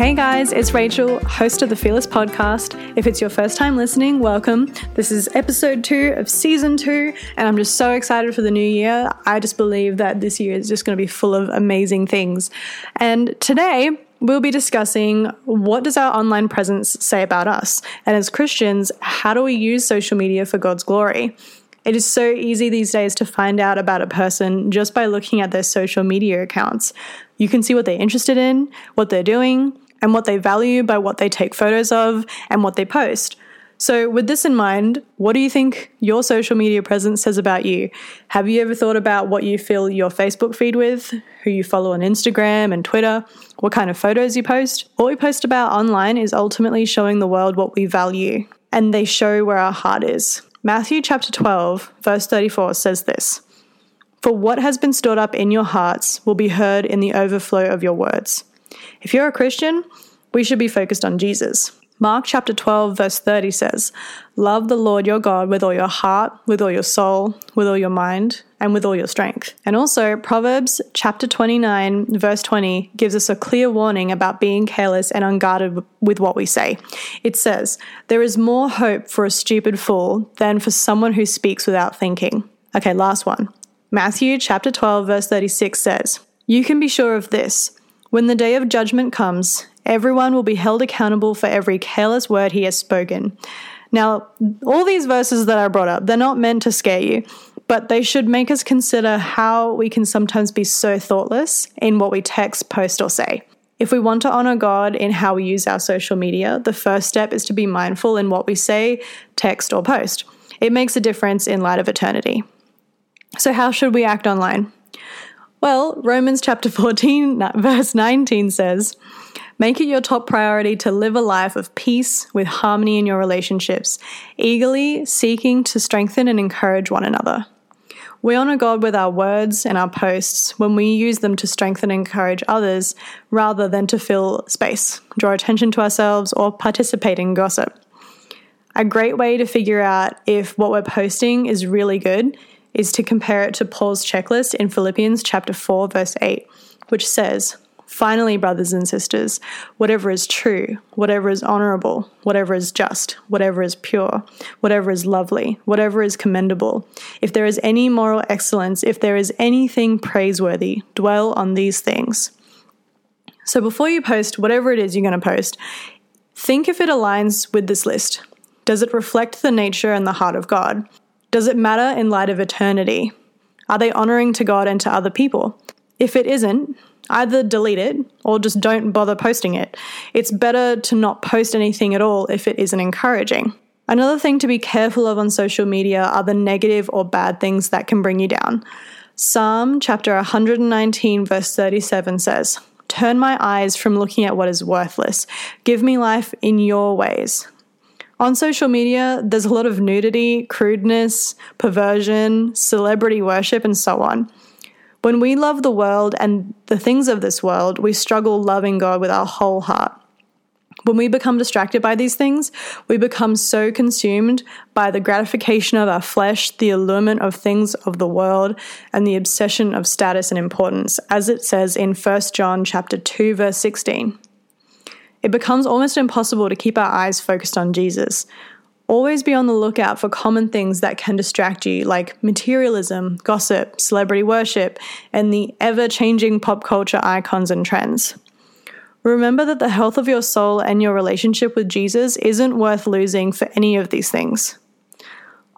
Hey guys, it's Rachel, host of the Fearless podcast. If it's your first time listening, welcome. This is episode two of season two, and I'm just so excited for the new year. I just believe that this year is just going to be full of amazing things. And today, we'll be discussing what does our online presence say about us? And as Christians, how do we use social media for God's glory? It is so easy these days to find out about a person just by looking at their social media accounts. You can see what they're interested in, what they're doing, and what they value by what they take photos of and what they post. So, with this in mind, what do you think your social media presence says about you? Have you ever thought about what you fill your Facebook feed with, who you follow on Instagram and Twitter, what kind of photos you post? What we post about online is ultimately showing the world what we value, and they show where our heart is. Matthew chapter 12, verse 34 says this For what has been stored up in your hearts will be heard in the overflow of your words. If you're a Christian, we should be focused on Jesus. Mark chapter 12, verse 30 says, Love the Lord your God with all your heart, with all your soul, with all your mind, and with all your strength. And also, Proverbs chapter 29, verse 20 gives us a clear warning about being careless and unguarded with what we say. It says, There is more hope for a stupid fool than for someone who speaks without thinking. Okay, last one. Matthew chapter 12, verse 36 says, You can be sure of this. When the day of judgment comes, Everyone will be held accountable for every careless word he has spoken. Now, all these verses that I brought up, they're not meant to scare you, but they should make us consider how we can sometimes be so thoughtless in what we text, post, or say. If we want to honor God in how we use our social media, the first step is to be mindful in what we say, text, or post. It makes a difference in light of eternity. So, how should we act online? Well, Romans chapter 14, verse 19 says, Make it your top priority to live a life of peace with harmony in your relationships, eagerly seeking to strengthen and encourage one another. We honor God with our words and our posts when we use them to strengthen and encourage others rather than to fill space, draw attention to ourselves, or participate in gossip. A great way to figure out if what we're posting is really good is to compare it to Paul's checklist in Philippians chapter 4 verse 8, which says, Finally, brothers and sisters, whatever is true, whatever is honorable, whatever is just, whatever is pure, whatever is lovely, whatever is commendable, if there is any moral excellence, if there is anything praiseworthy, dwell on these things. So before you post whatever it is you're going to post, think if it aligns with this list. Does it reflect the nature and the heart of God? Does it matter in light of eternity? Are they honoring to God and to other people? If it isn't, either delete it or just don't bother posting it. It's better to not post anything at all if it isn't encouraging. Another thing to be careful of on social media are the negative or bad things that can bring you down. Psalm chapter 119, verse 37 says, Turn my eyes from looking at what is worthless. Give me life in your ways. On social media, there's a lot of nudity, crudeness, perversion, celebrity worship, and so on. When we love the world and the things of this world, we struggle loving God with our whole heart. When we become distracted by these things, we become so consumed by the gratification of our flesh, the allurement of things of the world, and the obsession of status and importance, as it says in 1 John chapter 2 verse 16. It becomes almost impossible to keep our eyes focused on Jesus, Always be on the lookout for common things that can distract you, like materialism, gossip, celebrity worship, and the ever changing pop culture icons and trends. Remember that the health of your soul and your relationship with Jesus isn't worth losing for any of these things.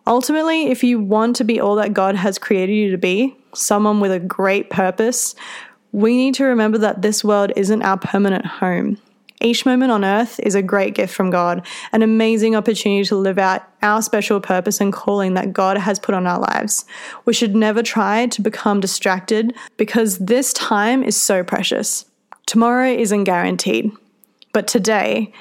Ultimately, if you want to be all that God has created you to be, someone with a great purpose, we need to remember that this world isn't our permanent home. Each moment on earth is a great gift from God, an amazing opportunity to live out our special purpose and calling that God has put on our lives. We should never try to become distracted because this time is so precious. Tomorrow isn't guaranteed, but today,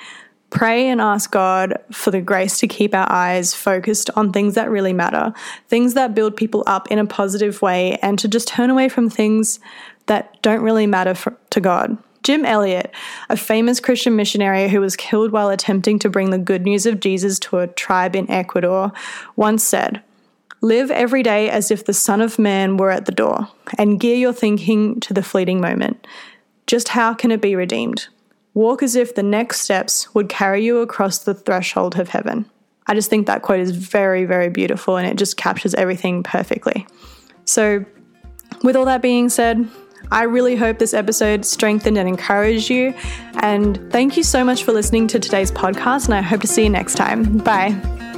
Pray and ask God for the grace to keep our eyes focused on things that really matter, things that build people up in a positive way, and to just turn away from things that don't really matter for, to God. Jim Elliot, a famous Christian missionary who was killed while attempting to bring the good news of Jesus to a tribe in Ecuador, once said, Live every day as if the Son of Man were at the door, and gear your thinking to the fleeting moment. Just how can it be redeemed? Walk as if the next steps would carry you across the threshold of heaven. I just think that quote is very, very beautiful and it just captures everything perfectly. So, with all that being said, I really hope this episode strengthened and encouraged you. And thank you so much for listening to today's podcast, and I hope to see you next time. Bye.